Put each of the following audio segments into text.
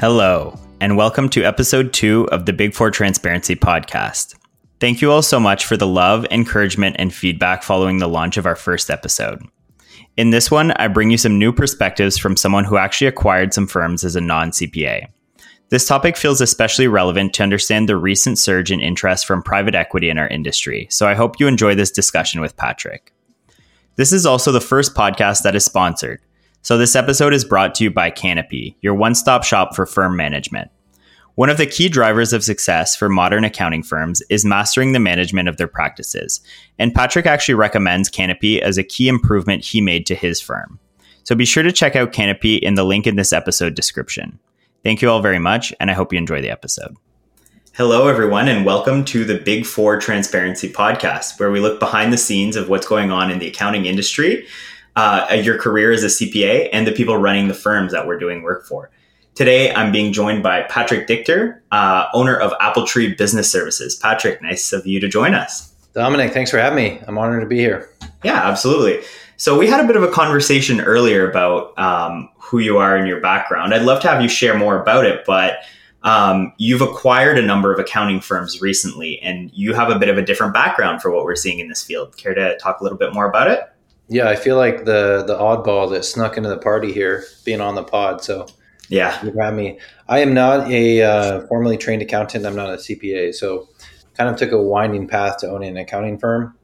Hello, and welcome to episode two of the Big Four Transparency podcast. Thank you all so much for the love, encouragement, and feedback following the launch of our first episode. In this one, I bring you some new perspectives from someone who actually acquired some firms as a non CPA. This topic feels especially relevant to understand the recent surge in interest from private equity in our industry, so I hope you enjoy this discussion with Patrick. This is also the first podcast that is sponsored, so this episode is brought to you by Canopy, your one stop shop for firm management. One of the key drivers of success for modern accounting firms is mastering the management of their practices, and Patrick actually recommends Canopy as a key improvement he made to his firm. So be sure to check out Canopy in the link in this episode description. Thank you all very much, and I hope you enjoy the episode. Hello, everyone, and welcome to the Big Four Transparency Podcast, where we look behind the scenes of what's going on in the accounting industry uh, your career as a CPA and the people running the firms that we're doing work for. Today, I'm being joined by Patrick Dichter, uh, owner of Appletree Business Services. Patrick, nice of you to join us. Dominic, thanks for having me. I'm honored to be here. Yeah, absolutely. So, we had a bit of a conversation earlier about um, who you are and your background. I'd love to have you share more about it, but um, you've acquired a number of accounting firms recently, and you have a bit of a different background for what we're seeing in this field. Care to talk a little bit more about it? Yeah, I feel like the the oddball that snuck into the party here, being on the pod. So yeah, you got me. I am not a uh, formally trained accountant. I'm not a CPA. So kind of took a winding path to owning an accounting firm.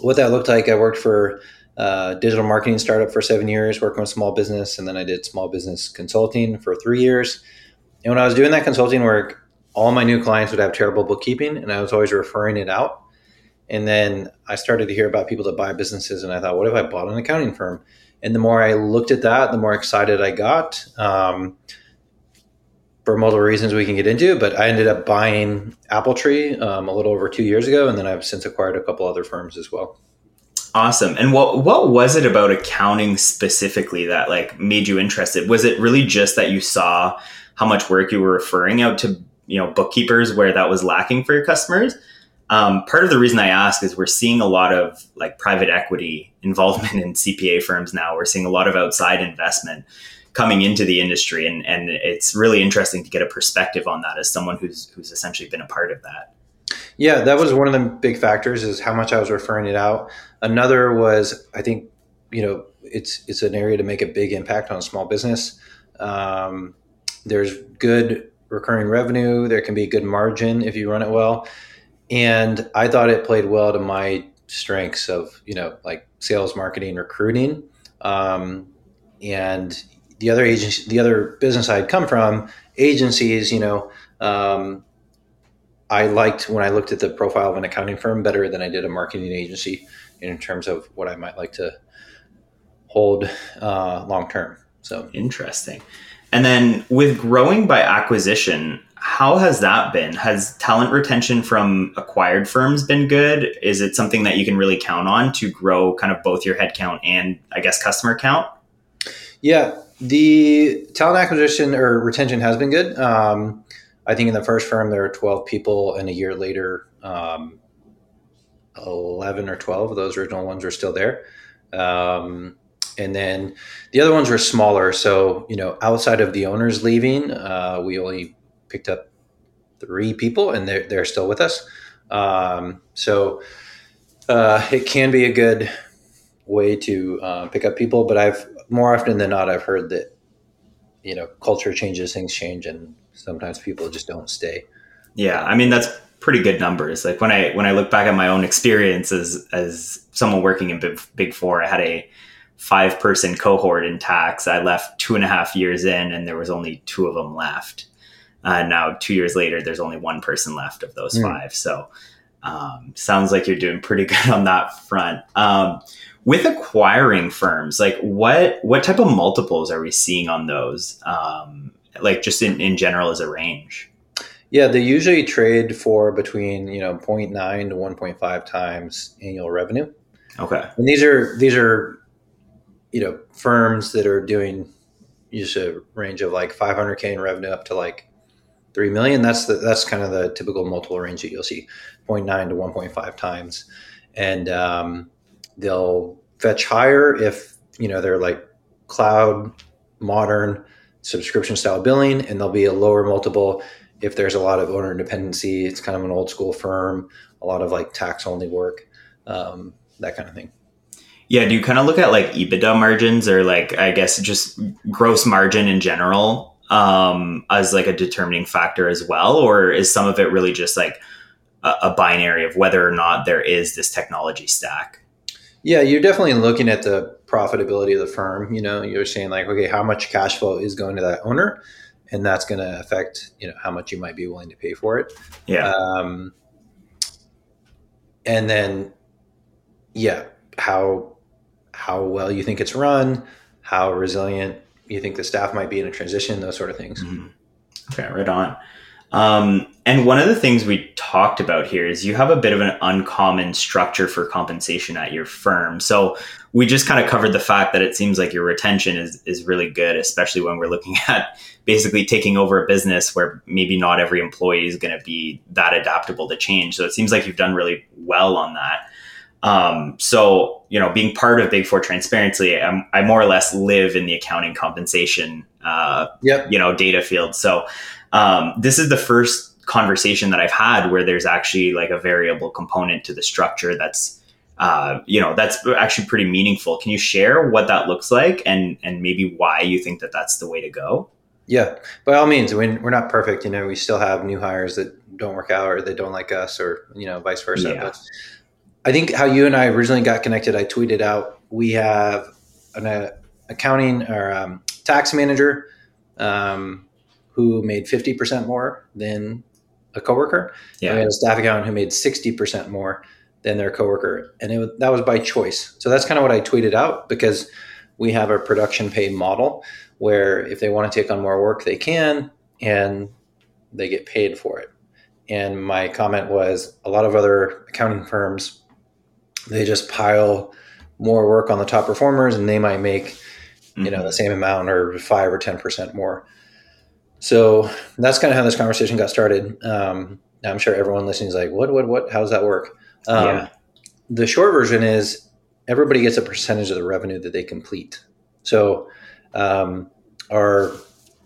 What that looked like, I worked for a uh, digital marketing startup for seven years, working with small business, and then I did small business consulting for three years. And when I was doing that consulting work, all my new clients would have terrible bookkeeping, and I was always referring it out. And then I started to hear about people that buy businesses, and I thought, what if I bought an accounting firm? And the more I looked at that, the more excited I got. Um, for multiple reasons we can get into, but I ended up buying Appletree um, a little over two years ago, and then I've since acquired a couple other firms as well. Awesome. And what what was it about accounting specifically that like made you interested? Was it really just that you saw how much work you were referring out to you know bookkeepers where that was lacking for your customers? Um, part of the reason I ask is we're seeing a lot of like private equity involvement in CPA firms now. We're seeing a lot of outside investment coming into the industry, and and it's really interesting to get a perspective on that as someone who's who's essentially been a part of that. Yeah, that was one of the big factors is how much I was referring it out. Another was I think you know it's it's an area to make a big impact on a small business. Um, there's good recurring revenue. There can be good margin if you run it well and I thought it played well to my strengths of you know like sales, marketing, recruiting, um, and the other agency, the other business I'd come from, agencies. You know, um, I liked when I looked at the profile of an accounting firm better than I did a marketing agency in terms of what I might like to hold uh, long term. So interesting. And then with growing by acquisition, how has that been? Has talent retention from acquired firms been good? Is it something that you can really count on to grow kind of both your headcount and I guess customer count? Yeah, the talent acquisition or retention has been good. Um, I think in the first firm there were 12 people, and a year later, um, 11 or 12 of those original ones are still there. Um, and then the other ones were smaller. So, you know, outside of the owners leaving, uh, we only picked up three people, and they're they're still with us. Um, so uh, it can be a good way to uh, pick up people, but I've more often than not I've heard that you know culture changes, things change, and sometimes people just don't stay. Yeah, I mean that's pretty good numbers. Like when I when I look back at my own experience as as someone working in Big, big Four, I had a five person cohort in tax. I left two and a half years in, and there was only two of them left. Uh, now, two years later, there's only one person left of those mm. five. So, um, sounds like you're doing pretty good on that front. Um, with acquiring firms, like what what type of multiples are we seeing on those? Um, like just in, in general as a range. Yeah, they usually trade for between you know 0.9 to 1.5 times annual revenue. Okay, and these are these are you know firms that are doing just a range of like 500k in revenue up to like three million. That's the that's kind of the typical multiple range that you'll see, 0.9 to 1.5 times, and um, they'll fetch higher if you know they're like cloud, modern, subscription style billing, and there'll be a lower multiple if there's a lot of owner dependency. It's kind of an old school firm, a lot of like tax only work, um, that kind of thing. Yeah, do you kind of look at like EBITDA margins or like I guess just gross margin in general um, as like a determining factor as well, or is some of it really just like a, a binary of whether or not there is this technology stack? Yeah, you're definitely looking at the profitability of the firm. You know, you're saying like, okay, how much cash flow is going to that owner, and that's going to affect you know how much you might be willing to pay for it. Yeah. Um, and then, yeah, how how well you think it's run, how resilient you think the staff might be in a transition, those sort of things. Mm-hmm. Okay, right on. Um, and one of the things we talked about here is you have a bit of an uncommon structure for compensation at your firm. So we just kind of covered the fact that it seems like your retention is is really good, especially when we're looking at basically taking over a business where maybe not every employee is going to be that adaptable to change. So it seems like you've done really well on that. Um, so you know, being part of Big Four Transparency, I'm, i more or less live in the accounting compensation, uh, yep. you know, data field. So um, this is the first conversation that I've had where there's actually like a variable component to the structure that's uh, you know that's actually pretty meaningful. Can you share what that looks like and and maybe why you think that that's the way to go? Yeah, by all means, we're, we're not perfect. You know, we still have new hires that don't work out or they don't like us or you know vice versa. Yeah. But I think how you and I originally got connected, I tweeted out we have an uh, accounting or um, tax manager um, who made 50% more than a coworker. Yeah. And we had a staff accountant who made 60% more than their coworker. And it, that was by choice. So that's kind of what I tweeted out because we have a production pay model where if they want to take on more work, they can and they get paid for it. And my comment was a lot of other accounting firms, they just pile more work on the top performers and they might make, mm-hmm. you know, mm-hmm. the same amount or five or 10% more. So that's kind of how this conversation got started. Um, I'm sure everyone listening is like, what, what, what? How does that work? Um, yeah. The short version is everybody gets a percentage of the revenue that they complete. So um, our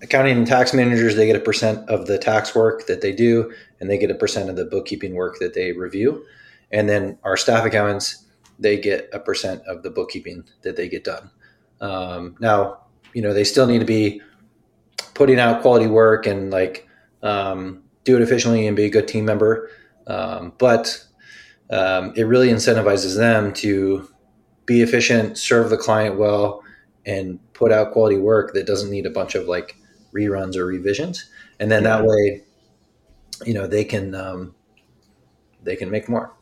accounting and tax managers, they get a percent of the tax work that they do, and they get a percent of the bookkeeping work that they review. And then our staff accountants, they get a percent of the bookkeeping that they get done. Um, now, you know, they still need to be putting out quality work and like um, do it efficiently and be a good team member. Um, but um, it really incentivizes them to be efficient, serve the client well, and put out quality work that doesn't need a bunch of like reruns or revisions. And then that way, you know, they can um, they can make more.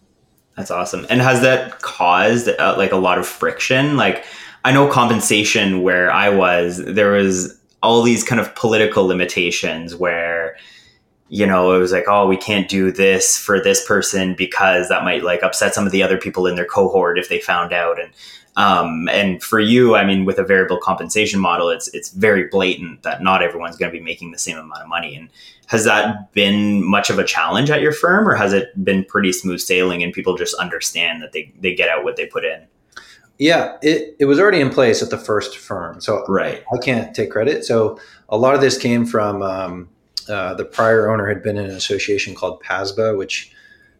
That's awesome. And has that caused uh, like a lot of friction? Like I know compensation where I was, there was all these kind of political limitations where you know it was like oh we can't do this for this person because that might like upset some of the other people in their cohort if they found out and um, and for you i mean with a variable compensation model it's it's very blatant that not everyone's going to be making the same amount of money and has that been much of a challenge at your firm or has it been pretty smooth sailing and people just understand that they, they get out what they put in yeah, it, it was already in place at the first firm. So right. I can't take credit. So a lot of this came from um, uh, the prior owner had been in an association called PASBA, which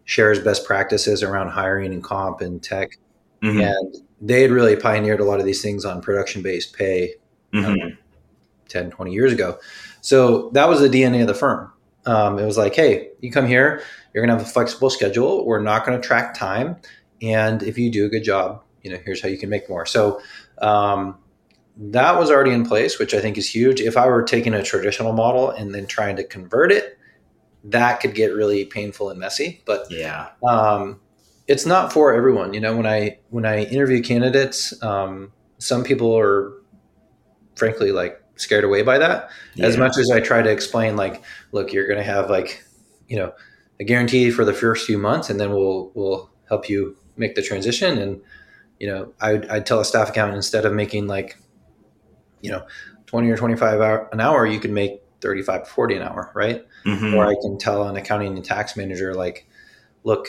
shares best practices around hiring and comp and tech. Mm-hmm. And they had really pioneered a lot of these things on production based pay mm-hmm. um, 10, 20 years ago. So that was the DNA of the firm. Um, it was like, hey, you come here, you're going to have a flexible schedule. We're not going to track time. And if you do a good job, you know, here's how you can make more. So um, that was already in place, which I think is huge. If I were taking a traditional model and then trying to convert it, that could get really painful and messy. But yeah, um, it's not for everyone. You know, when I when I interview candidates, um, some people are frankly like scared away by that. Yeah. As much as I try to explain, like, look, you're going to have like, you know, a guarantee for the first few months, and then we'll we'll help you make the transition and you know, I'd, I'd tell a staff accountant instead of making like, you know, 20 or 25 hour, an hour, you can make 35 to 40 an hour, right? Mm-hmm. Or I can tell an accounting and tax manager, like, look,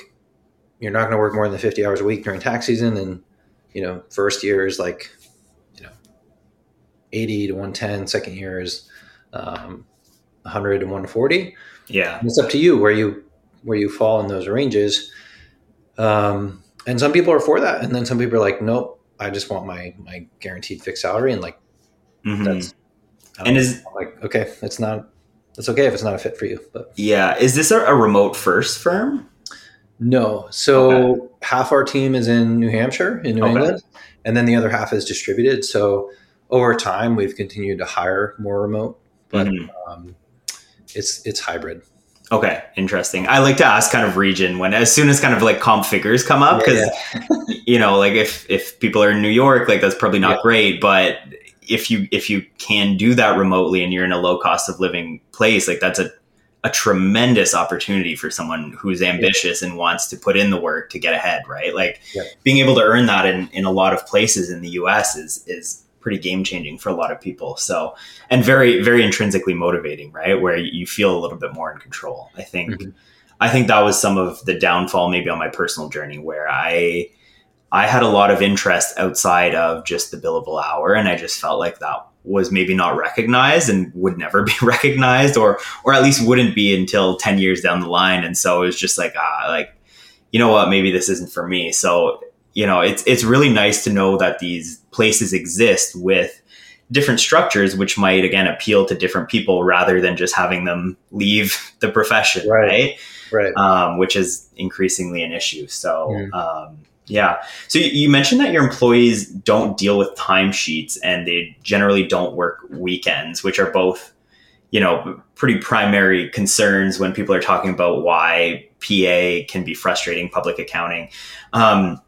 you're not going to work more than 50 hours a week during tax season. And, you know, first year is like, you know, 80 to 110, second year is um, 100 and 140. Yeah, And it's up to you where you where you fall in those ranges. Um, and some people are for that, and then some people are like, nope, I just want my my guaranteed fixed salary, and like Mhm. that's and is like okay, it's not it's okay if it's not a fit for you, but yeah is this a, a remote first firm? No. So half our team is in New Hampshire, in New Okay. England, and then the other half is distributed. So over time, we've continued to hire more remote, but Mhm. um, it's it's hybrid. Okay, interesting. I like to ask kind of region when as soon as kind of like comp figures come up because you know like if if people are in New York like that's probably not Yeah. great, but if you if you can do that remotely and you're in a low cost of living place like that's a a tremendous opportunity for someone who's ambitious and wants to put in the work to get ahead, right? Like Yeah. being able to earn that in, in a lot of places in the US is is pretty game changing for a lot of people. So and very, very intrinsically motivating, right? Where you feel a little bit more in control. I think Mhm. I think that was some of the downfall maybe on my personal journey where I I had a lot of interest outside of just the billable hour and I just felt like that was maybe not recognized and would never be recognized or or at least wouldn't be until 10 years down the line. And so it was just like ah like you know what? Maybe this isn't for me. So you know it's it's really nice to know that these places exist with different structures which might again appeal to different people rather than just having them leave the profession Right. right, Right. Um, which is increasingly an issue. So um, yeah so you, mentioned that your employees don't deal with timesheets and they generally don't work weekends which are both you know pretty primary concerns when people are talking about why pa can be frustrating public accounting um,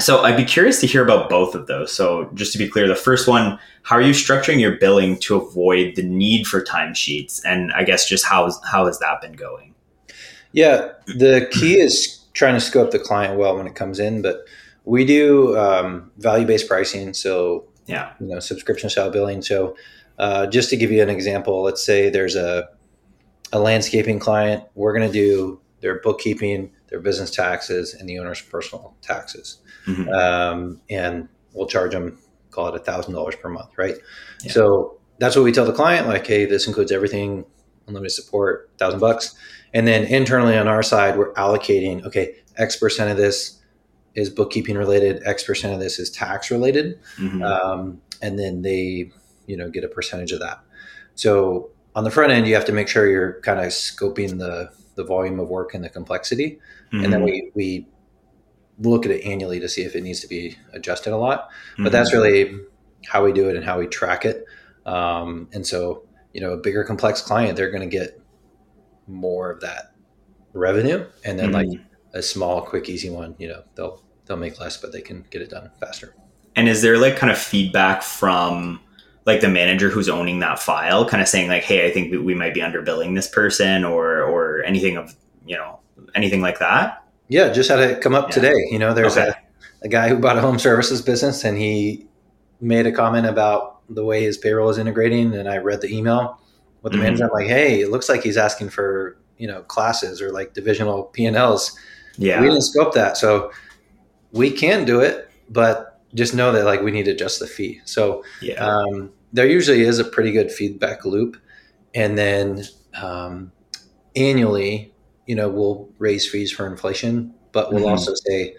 so I'd be curious to hear about both of those. So just to be clear, the first one, how are you structuring your billing to avoid the need for timesheets? And I guess just how how has that been going? Yeah, the key is trying to scope the client well when it comes in, but we do um, value based pricing. So Yeah. you know subscription style billing. So uh, just to give you an example, let's say there's a a landscaping client. We're going to do their bookkeeping, their business taxes, and the owner's personal taxes, Mhm. um, and we'll charge them call it a thousand dollars per month, right? Yeah. So that's what we tell the client, like, hey, this includes everything, unlimited support, thousand bucks, and then internally on our side, we're allocating, okay, X percent of this is bookkeeping related, X percent of this is tax related. Mhm. um, and then they you know get a percentage of that. So on the front end you have to make sure you're kind of scoping the the volume of work and the complexity. And then Mhm. we we look at it annually to see if it needs to be adjusted a lot. But that's really how we do it and how we track it. Um, and so you know a bigger complex client they're going to get more of that revenue and then like Mhm. a small quick easy one you know they'll they'll make less but they can get it done faster And is there like kind of feedback from like the manager who's owning that file, kind of saying like, "Hey, I think we, we might be underbilling this person," or or anything of you know anything like that? Yeah, just had it come up Yeah. today. You know, there's Okay. a, a guy who bought a home services business and he made a comment about the way his payroll is integrating. And I read the email with the Mhm. manager. I'm like, hey, it looks like he's asking for, you know, classes or like divisional P&Ls. Yeah. We didn't scope that. So we can do it, but just know that like we need to adjust the fee. So yeah. um, there usually is a pretty good feedback loop. And then um, annually, you know, we'll raise fees for inflation, but we'll Mhm. also say,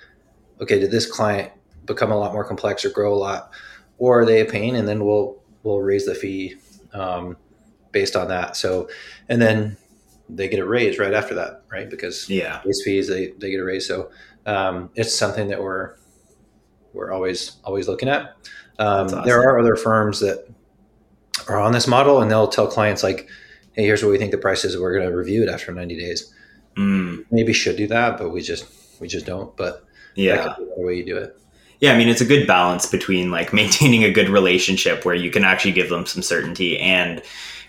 okay, did this client become a lot more complex or grow a lot, or are they a pain? And then we'll we'll raise the fee um, based on that. So, and then they get a raise right after that, right? Because yeah. raise fees, they, they get a raise. So um, it's something that we're we're always always looking at. Um, awesome. There are other firms that are on this model, and they'll tell clients like, "Hey, here's what we think the price is. We're going to review it after 90 days." Mm, Maybe should do that, but we just we just don't. But yeah. that could be the way you do it. Yeah, I mean, it's a good balance between like maintaining a good relationship where you can actually give them some certainty and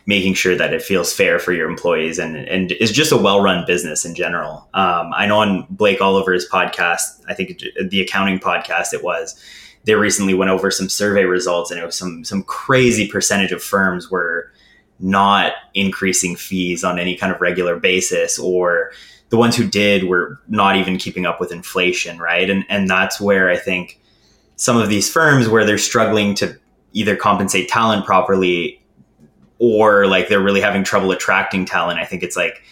making sure that it feels fair for your employees and and is just a well-run business in general. Um, I know on Blake Oliver's podcast, I think the accounting podcast it was, they recently went over some survey results and it was some some crazy percentage of firms were not increasing fees on any kind of regular basis or the ones who did were not even keeping up with inflation, right? And and that's where I think some of these firms where they're struggling to either compensate talent properly or like they're really having trouble attracting talent. I think it's like,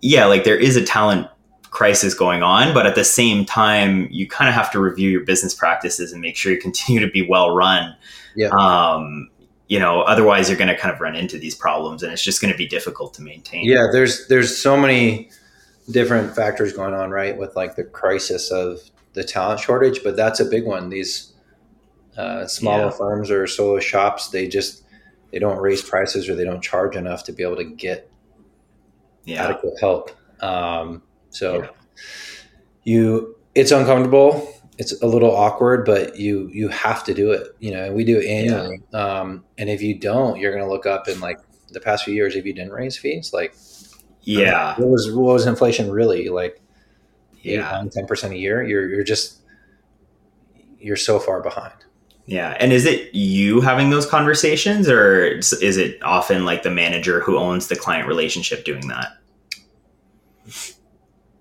yeah, like there is a talent crisis going on, but at the same time, you kind of have to review your business practices and make sure you continue to be well run. Yeah. Um, you know, otherwise you're going to kind of run into these problems, and it's just going to be difficult to maintain. Yeah, there's there's so many different factors going on, right? With like the crisis of the talent shortage, but that's a big one. These uh, smaller yeah. firms or solo shops, they just they don't raise prices or they don't charge enough to be able to get yeah. adequate help. Um, so yeah. you, it's uncomfortable. It's a little awkward, but you you have to do it. You know, we do it annually. Yeah. Um, and if you don't, you're going to look up in like the past few years. If you didn't raise fees, like yeah, what was what was inflation really like? Yeah, ten percent a year. You're you're just you're so far behind. Yeah. And is it you having those conversations or is it often like the manager who owns the client relationship doing that?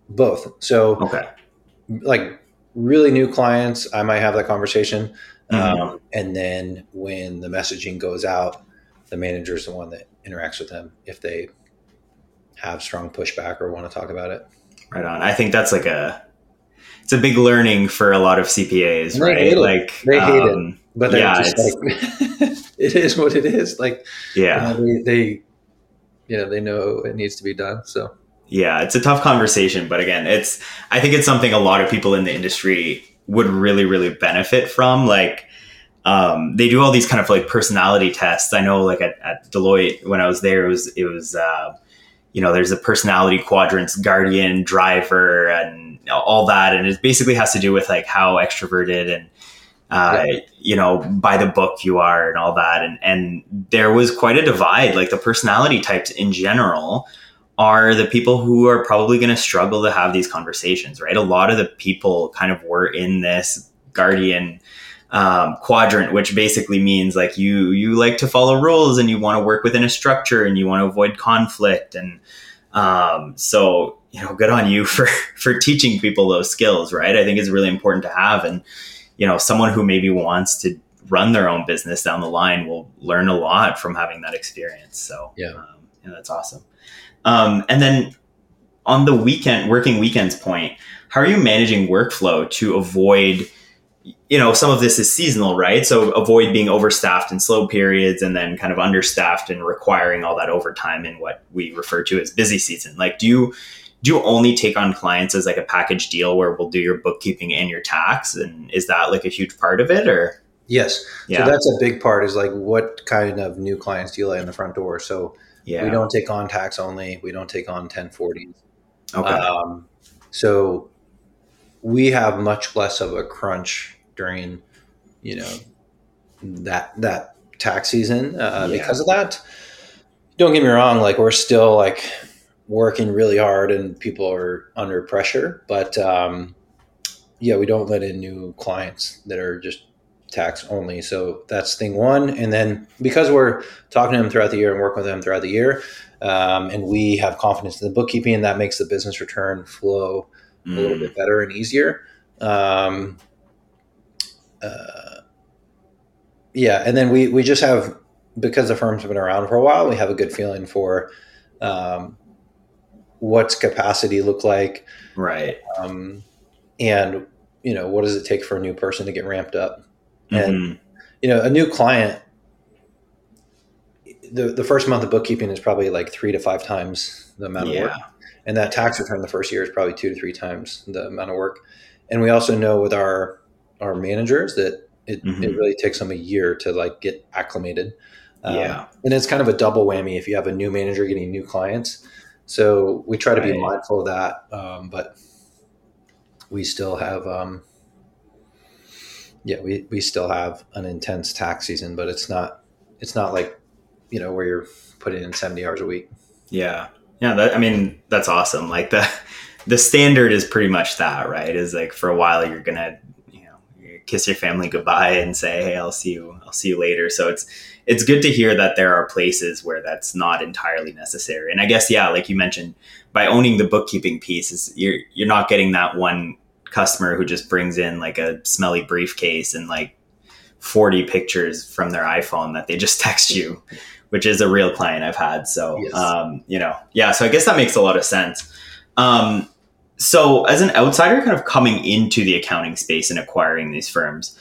Both. So, okay. Like really new clients, I might have that conversation. Mm-hmm. Um, and then when the messaging goes out, the manager is the one that interacts with them if they have strong pushback or want to talk about it. Right on. I think that's like a it's a big learning for a lot of CPAs, right? Like they hate um, it, but yeah, just like it is what it is. Like yeah, you know, they, they yeah they know it needs to be done. So yeah, it's a tough conversation, but again, it's I think it's something a lot of people in the industry would really really benefit from. Like um, they do all these kind of like personality tests. I know like at, at Deloitte when I was there, it was it was. Uh, you know, there's a personality quadrants, guardian, driver, and all that, and it basically has to do with like how extroverted and uh, yeah. you know, by the book you are and all that. And, and there was quite a divide. Like the personality types in general are the people who are probably going to struggle to have these conversations, right? A lot of the people kind of were in this guardian um, quadrant, which basically means like you you like to follow rules and you want to work within a structure and you want to avoid conflict and um, so you know good on you for for teaching people those skills right i think it's really important to have and you know someone who maybe wants to run their own business down the line will learn a lot from having that experience so yeah, um, yeah that's awesome um, and then on the weekend working weekends point how are you managing workflow to avoid you know, some of this is seasonal, right? So avoid being overstaffed in slow periods and then kind of understaffed and requiring all that overtime in what we refer to as busy season. Like, do you do you only take on clients as like a package deal where we'll do your bookkeeping and your tax? And is that like a huge part of it or? Yes. Yeah. So that's a big part is like what kind of new clients do you let in the front door? So yeah. we don't take on tax only. We don't take on 1040s. Okay. Um, so we have much less of a crunch during, you know, that that tax season uh, yeah. because of that. Don't get me wrong; like we're still like working really hard and people are under pressure, but um, yeah, we don't let in new clients that are just tax only. So that's thing one. And then because we're talking to them throughout the year and working with them throughout the year, um, and we have confidence in the bookkeeping, that makes the business return flow mm. a little mm. bit better and easier. Um, uh, yeah, and then we we just have because the firm's been around for a while, we have a good feeling for um, what's capacity look like, right? Um, and you know, what does it take for a new person to get ramped up? Mm-hmm. And you know, a new client, the the first month of bookkeeping is probably like three to five times the amount of yeah. work, and that tax return the first year is probably two to three times the amount of work. And we also know with our our managers that it, mm-hmm. it really takes them a year to like get acclimated. Um, yeah. And it's kind of a double whammy if you have a new manager getting new clients. So we try to right. be mindful of that. Um, but we still have, um, yeah, we, we still have an intense tax season, but it's not, it's not like, you know, where you're putting in 70 hours a week. Yeah. Yeah. That, I mean, that's awesome. Like the, the standard is pretty much that, right? Is like for a while you're going to you know kiss your family goodbye and say, "Hey, I'll see you. I'll see you later." So it's it's good to hear that there are places where that's not entirely necessary. And I guess yeah, like you mentioned, by owning the bookkeeping piece, is you're you're not getting that one customer who just brings in like a smelly briefcase and like 40 pictures from their iPhone that they just text you which is a real client I've had. So, Yes. um, you know, yeah. So I guess that makes a lot of sense. Um, so as an outsider, kind of coming into the accounting space and acquiring these firms,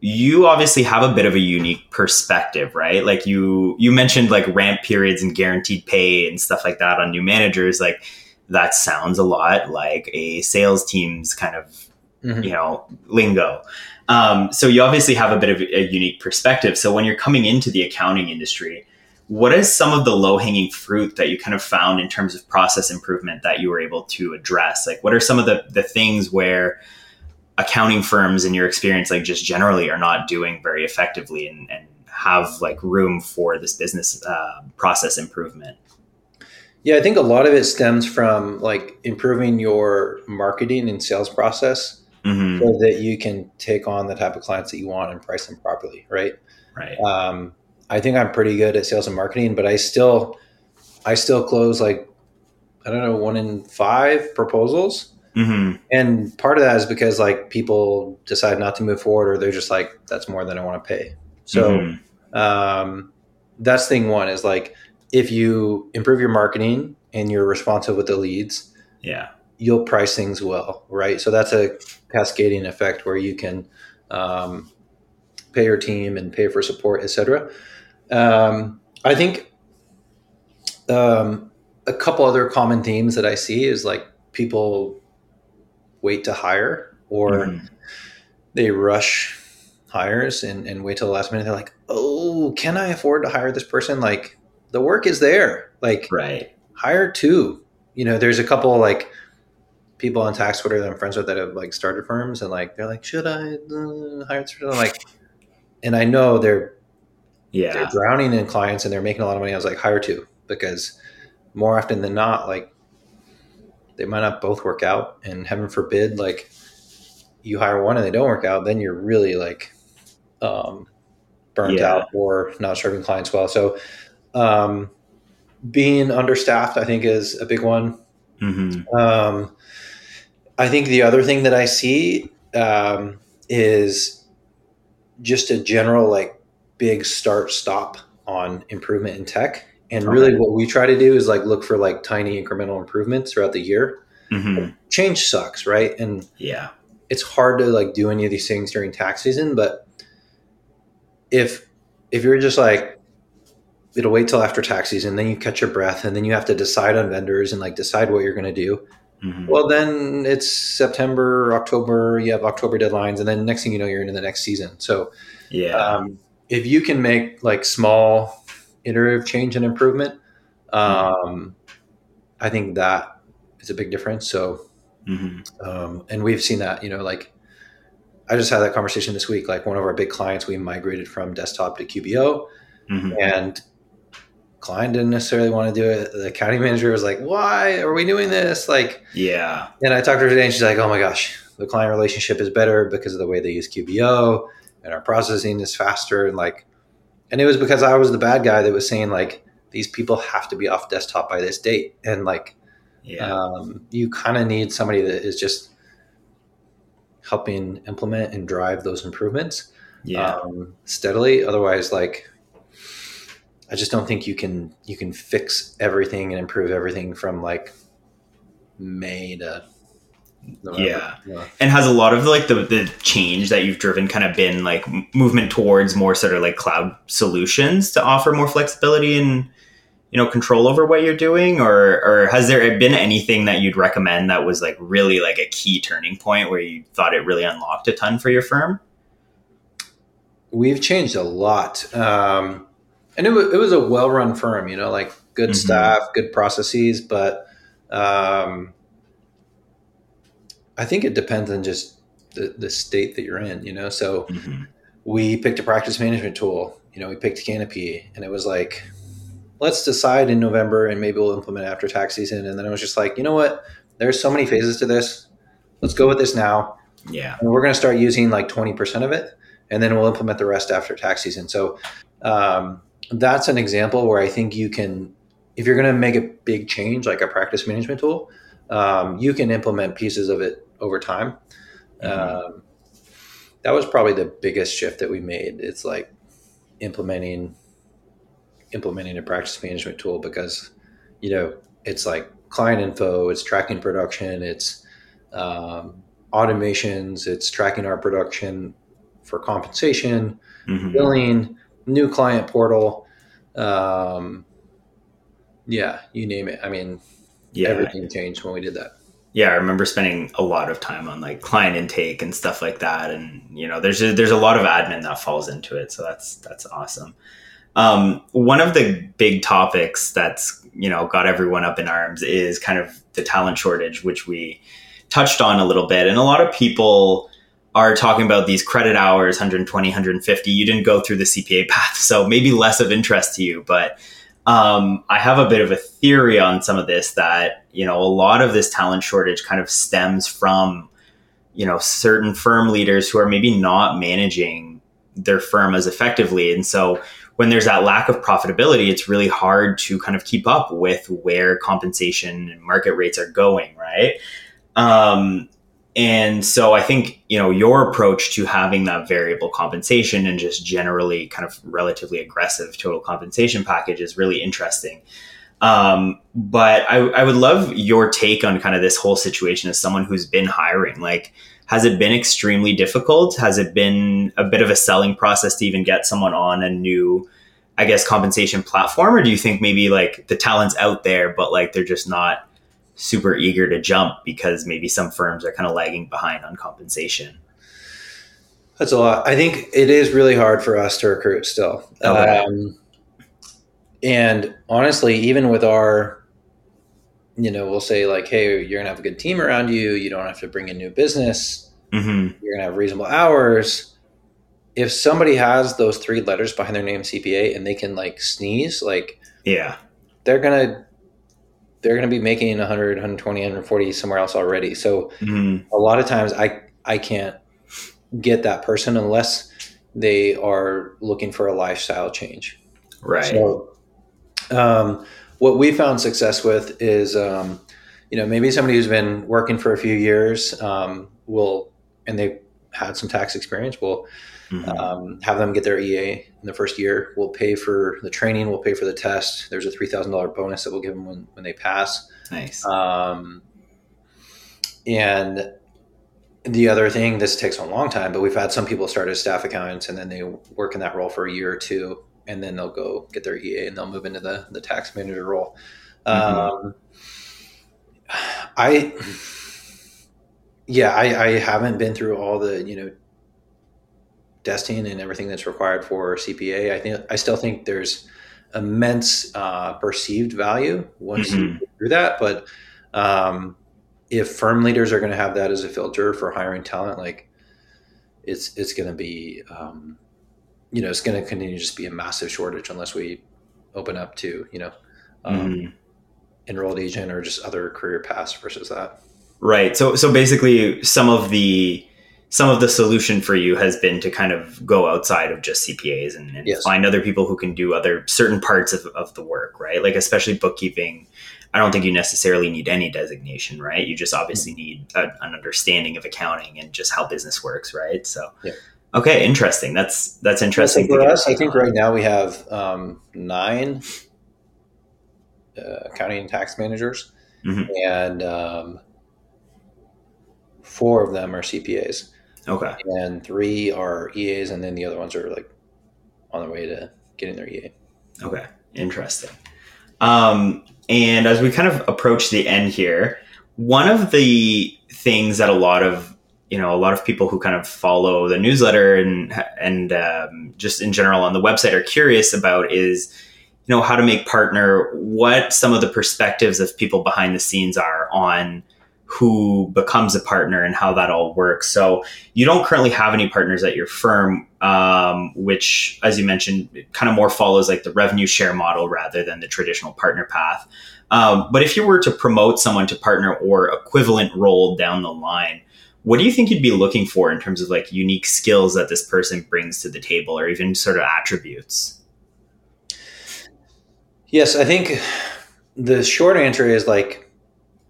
you obviously have a bit of a unique perspective, right? Like you you mentioned like ramp periods and guaranteed pay and stuff like that on new managers. Like that sounds a lot like a sales team's kind of Mhm. you know lingo. Um, so you obviously have a bit of a unique perspective. So when you're coming into the accounting industry, what is some of the low hanging fruit that you kind of found in terms of process improvement that you were able to address? Like what are some of the the things where accounting firms in your experience like just generally are not doing very effectively and, and have like room for this business uh, process improvement Yeah, I think a lot of it stems from like improving your marketing and sales process hmm so that you can take on the type of clients that you want and price them properly, right? right Um, I think I'm pretty good at sales and marketing, but I still, I still close like, I don't know, one in five proposals. Hmm And part of that is because like people decide not to move forward or they're just like, that's more than I want to pay. So, Mhm. um, that's thing one is like, if you improve your marketing and you're responsive with the leads, yeah you'll price things well, right? So that's a cascading effect where you can um, pay your team and pay for support, etc. Um, I think um, a couple other common themes that I see is like people wait to hire or Mhm. they rush hires and, and wait till the last minute. They're like, oh, can I afford to hire this person? Like the work is there. Like right hire two. You know, there's a couple like people on tax Twitter that I'm friends with that have like started firms and like they're like, should I uh, hire this person? I'm like, and I know they're yeah they're drowning in clients and they're making a lot of money. I was like, hire two because more often than not, like they might not both work out, and heaven forbid, like you hire one and they don't work out, then you're really like um, burnt Yeah. out or not serving clients well. So um, being understaffed, I think, is a big one. hmm Um, I think the other thing that I see um, is just a general like big start stop on improvement in tech. And really, what we try to do is like look for like tiny incremental improvements throughout the year. hmm Change sucks, right? And yeah it's hard to like do any of these things during tax season. But if if you're just like it'll wait till after tax season, then you catch your breath, and then you have to decide on vendors and like decide what you're going to do. hmm Well, then it's September, October. You have October deadlines, and then next thing you know, you're into the next season. So, yeah um, if you can make like small, iterative change and improvement, um, I think that is a big difference. So, hmm um, and we've seen that. You know, like I just had that conversation this week. Like one of our big clients, we migrated from desktop to QBO, hmm and client didn't necessarily want to do it. The county manager was like, "Why are we doing this?" Like. yeah And I talked to her today, and she's like, "Oh my gosh, the client relationship is better because of the way they use QBO, and our processing is faster." And like, and it was because I was the bad guy that was saying like, these people have to be off desktop by this date, and like, yeah. um, you kind of need somebody that is just helping implement and drive those improvements yeah. um, steadily. Otherwise, like, I just don't think you can you can fix everything and improve everything from like May to November. Yeah. and has a lot of like the the change that you've driven kind of been like movement towards more sort of like cloud solutions to offer more flexibility and you know control over what you're doing or or has there been anything that you'd recommend that was like really like a key turning point where you thought it really unlocked a ton for your firm We've changed a lot, um, and it was it was a well run firm. You know, like good Mhm. staff, good processes, but um, I think it depends on just the, the state that you're in. You know, so Mhm. we picked a practice management tool. You know, we picked Canopy, and it was like, let's decide in November, and maybe we'll implement after tax season. And then it was just like, you know what? There's so many phases to this. Let's go with this now, yeah and we're going to start using like 20% of it, and then we'll implement the rest after tax season. So um, that's an example where I think you can, if you're going to make a big change, like a practice management tool, um, you can implement pieces of it over time. Mhm. Um, that was probably the biggest shift that we made. It's like implementing implementing a practice management tool because you know it's like client info, it's tracking production, it's um, automations, it's tracking our production for compensation, mm-hmm. billing, new client portal. Um, yeah, you name it. I mean, yeah. everything changed when we did that. Yeah, I remember spending a lot of time on like client intake and stuff like that, and you know, there's a, there's a lot of admin that falls into it, so that's that's awesome. Um, one of the big topics that's you know got everyone up in arms is kind of the talent shortage, which we touched on a little bit, and a lot of people are talking about these credit hours 120 150 you didn't go through the cpa path so maybe less of interest to you but um, i have a bit of a theory on some of this that you know a lot of this talent shortage kind of stems from you know certain firm leaders who are maybe not managing their firm as effectively and so when there's that lack of profitability it's really hard to kind of keep up with where compensation and market rates are going right um, and so I think, you know, your approach to having that variable compensation and just generally kind of relatively aggressive total compensation package is really interesting. Um, but I, I would love your take on kind of this whole situation as someone who's been hiring. Like, has it been extremely difficult? Has it been a bit of a selling process to even get someone on a new, I guess, compensation platform? Or do you think maybe like the talent's out there, but like they're just not super eager to jump because maybe some firms are kind of lagging behind on compensation. That's a lot. I think it is really hard for us to recruit still. Okay. Um, and honestly, even with our, you know, we'll say like, hey, you're gonna have a good team around you. You don't have to bring in new business. Mm-hmm. You're gonna have reasonable hours. If somebody has those three letters behind their name, CPA, and they can like sneeze, like, yeah, they're gonna they're to be making 100 120 140 somewhere else already so mm-hmm. a lot of times i i can't get that person unless they are looking for a lifestyle change right so um, what we found success with is um, you know maybe somebody who's been working for a few years um, will and they've had some tax experience will mm-hmm. um, have them get their EA in the first year. We'll pay for the training. We'll pay for the test. There's a three thousand dollar bonus that we'll give them when, when they pass. Nice. Um, and the other thing, this takes a long time, but we've had some people start as staff accountants and then they work in that role for a year or two, and then they'll go get their EA and they'll move into the the tax manager role. Mm-hmm. Um, I yeah, I, I haven't been through all the you know testing and everything that's required for CPA. I think I still think there's immense uh, perceived value once mm-hmm. you through that, but um, if firm leaders are going to have that as a filter for hiring talent, like it's it's going to be um, you know it's going to continue to just be a massive shortage unless we open up to you know um, mm-hmm. enrolled agent or just other career paths versus that. Right. So so basically, some of the some of the solution for you has been to kind of go outside of just CPAs and, and yes. find other people who can do other certain parts of, of the work, right? Like especially bookkeeping. I don't think you necessarily need any designation, right? You just obviously mm-hmm. need a, an understanding of accounting and just how business works, right? So, yeah. Okay, interesting. That's that's interesting. for us, I think right now we have um, nine uh, accounting and tax managers, mm-hmm. and um, four of them are CPAs. Okay. And three are EAs, and then the other ones are like on their way to getting their EA. Okay. Interesting. Um, and as we kind of approach the end here, one of the things that a lot of you know a lot of people who kind of follow the newsletter and and um, just in general on the website are curious about is you know how to make partner what some of the perspectives of people behind the scenes are on who becomes a partner and how that all works. So you don't currently have any partners at your firm, um, which, as you mentioned, kind of more follows like the revenue share model rather than the traditional partner path. Um, but if you were to promote someone to partner or equivalent role down the line, what do you think you'd be looking for in terms of like unique skills that this person brings to the table or even sort of attributes? Yes, I think the short answer is like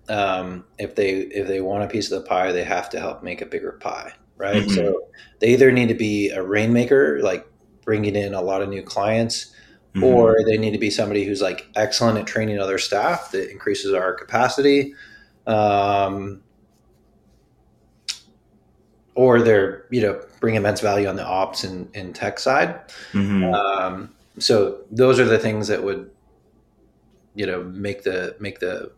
um, if they if they want a piece of the pie, they have to help make a bigger pie, right? Mm-hmm. So they either need to be a rainmaker, like bringing in a lot of new clients, mm-hmm. or they need to be somebody who's like excellent at training other staff that increases our capacity. Um, or they're you know bring immense value on the ops and, and tech side. Mm-hmm. Um, so those are the things that would you know make the make the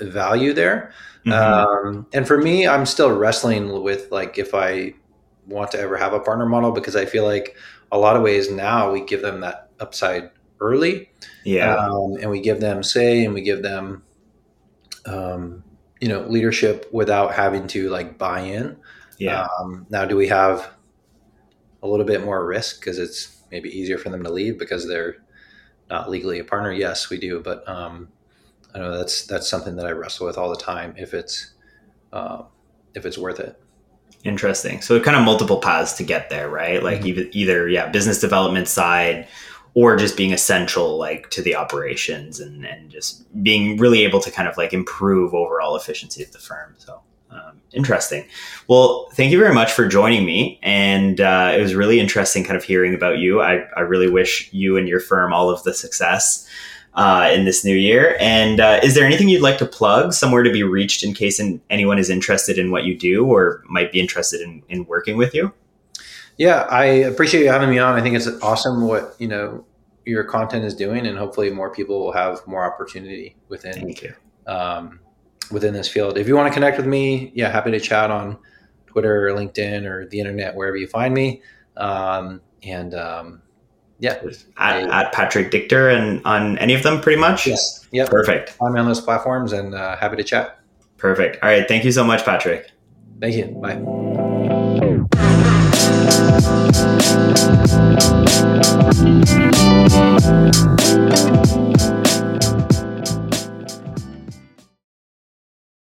value there. Mm-hmm. Um, and for me, I'm still wrestling with like if I want to ever have a partner model because I feel like a lot of ways now we give them that upside early. Yeah. Um, and we give them say and we give them, um, you know, leadership without having to like buy in. Yeah. Um, now, do we have a little bit more risk because it's maybe easier for them to leave because they're not legally a partner? Yes, we do. But um, I know that's that's something that I wrestle with all the time. If it's uh, if it's worth it. Interesting. So kind of multiple paths to get there, right? Like mm-hmm. either, either yeah, business development side or just being essential like to the operations and, and just being really able to kind of like improve overall efficiency of the firm. So um, interesting. Well, thank you very much for joining me. And uh, it was really interesting kind of hearing about you. I, I really wish you and your firm all of the success uh, in this new year. And uh, is there anything you'd like to plug, somewhere to be reached in case in, anyone is interested in what you do or might be interested in, in working with you? Yeah, I appreciate you having me on. I think it's awesome what you know your content is doing, and hopefully more people will have more opportunity within. Thank you. Um, within this field. If you want to connect with me, yeah, happy to chat on Twitter, or LinkedIn, or the internet, wherever you find me. Um, and um, yeah, at, I, at, Patrick Dichter and on any of them, pretty much. Yeah. Yep. Perfect. Find me on those platforms, and uh, happy to chat. Perfect. All right. Thank you so much, Patrick. Thank you. Bye.